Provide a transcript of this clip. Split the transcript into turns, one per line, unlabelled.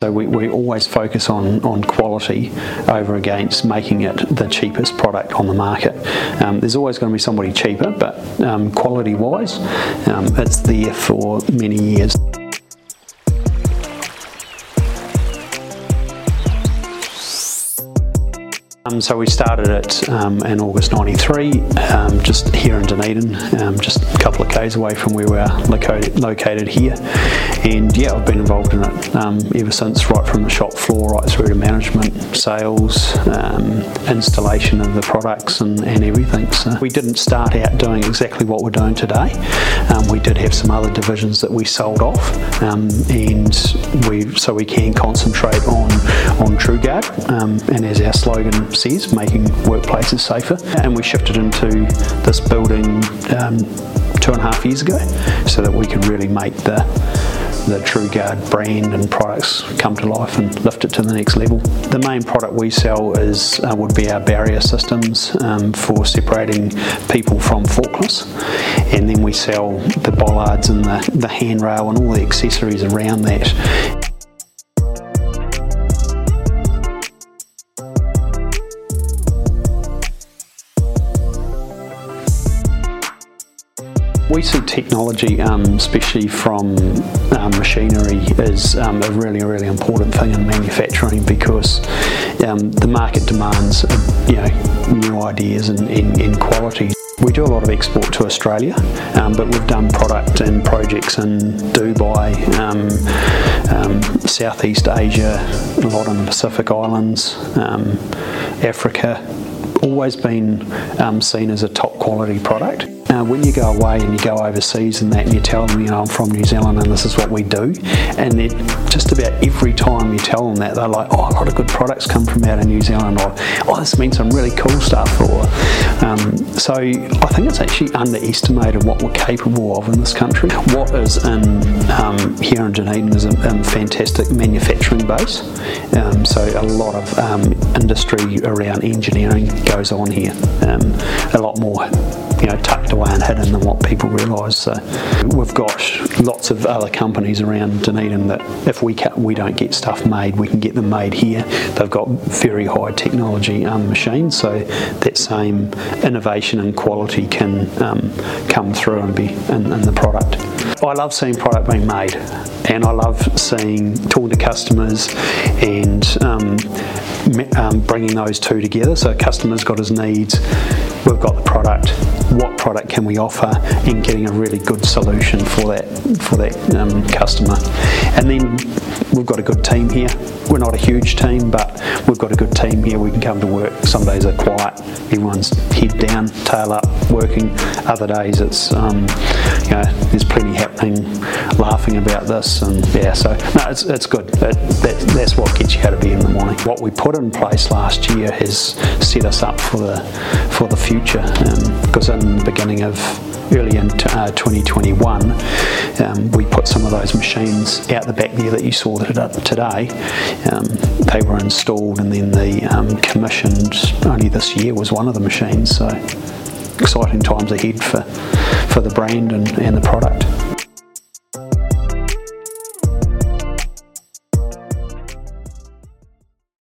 So we, we always focus on, on quality over against making it the cheapest product on the market. Um, there's always going to be somebody cheaper, but um, quality wise, um, it's there for many years. Um, so we started it um, in August 93, um, just here in Dunedin, um, just a couple of k's away from where we are located, located here. And yeah, I've been involved in it um, ever since, right from the shop floor right through to management, sales, um, installation of the products and, and, everything. So we didn't start out doing exactly what we're doing today. we did have some other divisions that we sold off, and we so we can concentrate on on TruGuard. and as our slogan says, making workplaces safer. And we shifted into this building um, two and a half years ago so that we could really make the the TruGuard brand and products come to life and lift it to the next level. The main product we sell is uh, would be our barrier systems um, for separating people from forklifts, and then we sell the bollards and the, the handrail and all the accessories around that. We see technology, um, especially from um, machinery, is um, a really, really important thing in manufacturing because um, the market demands, you know, new ideas and, and, and quality. We do a lot of export to Australia, um, but we've done product and projects in Dubai, um, um, Southeast Asia, a lot in the Pacific Islands, Africa. Always been seen as a top quality product. Uh, when you go away and you go overseas and that and you tell them, you know, I'm from New Zealand and this is what we do, and just about every time you tell them that, they're like, oh, a lot of good products come from out of New Zealand, or oh, this means some really cool stuff, or um, so I think it's actually underestimated what we're capable of in this country. What is in um, here in Dunedin is a, a fantastic manufacturing base, um, so a lot of um, industry around engineering goes on here, um, a lot more you know tucked away and hidden than what people realise. So we've got lots of other companies around Dunedin that if we can, we don't get stuff made, we can get them made here. They've got very high technology um, machines, so that same innovation and quality can um, come through and be in, in the product. I love seeing product being made, and I love seeing talking to customers and um, um, bringing those two together. So customers got his needs, we've got the product. What product can we offer, and getting a really good solution for that for that um, customer. And then we've got a good team here. We're not a huge team, but we've got a good team here. We can come to work. Some days are quiet. Everyone's head down, tail up, working. Other days it's um, you know there's plenty happening, laughing about this, and yeah. So no, it's it's good. It, that, that's what gets you out of bed in the morning. What we put in place last year has set us up for the for the future. Um, because in the beginning of early in uh, 2021, um, we put some of those machines out the back there that you saw today. Um, they were installed and then the um, commissioned only this year was one of the machines. So exciting times ahead for, for the brand and, and the product.